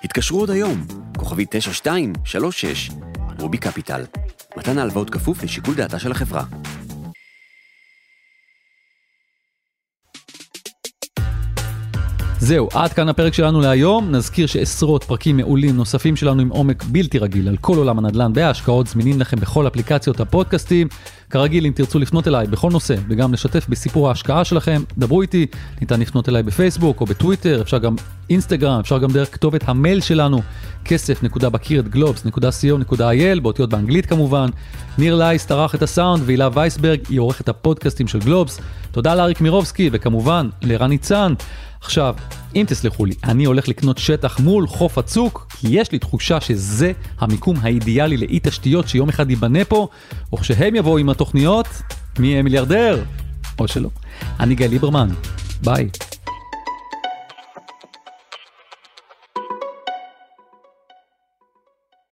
התקשרו עוד היום, כוכבי 9236, רובי קפיטל. מתן ההלוואות כפוף לשיקול דעתה של החברה. זהו, עד כאן הפרק שלנו להיום. נזכיר שעשרות פרקים מעולים נוספים שלנו עם עומק בלתי רגיל על כל עולם הנדל"ן וההשקעות זמינים לכם בכל אפליקציות הפודקאסטים. כרגיל, אם תרצו לפנות אליי בכל נושא וגם לשתף בסיפור ההשקעה שלכם, דברו איתי, ניתן לפנות אליי בפייסבוק או בטוויטר, אפשר גם אינסטגרם, אפשר גם דרך כתובת המייל שלנו, כסף.בקירת.גלובס.co.il, באותיות באנגלית כמובן. ניר לייס טרח את הסאונד והילה וייסברג היא עורכת הפודקאסטים של גלובס. תודה לאריק מירובסקי וכמובן לרן ניצן. עכשיו, אם תסלחו לי, אני הולך לקנות שטח מול חוף הצוק, כי יש לי תחושה שזה המיקום האידיאלי לאי תשתיות שיום אחד ייבנה פה, או כשהם יבואו עם התוכניות, מי יהיה מיליארדר? או שלא. אני גיא ליברמן, ביי.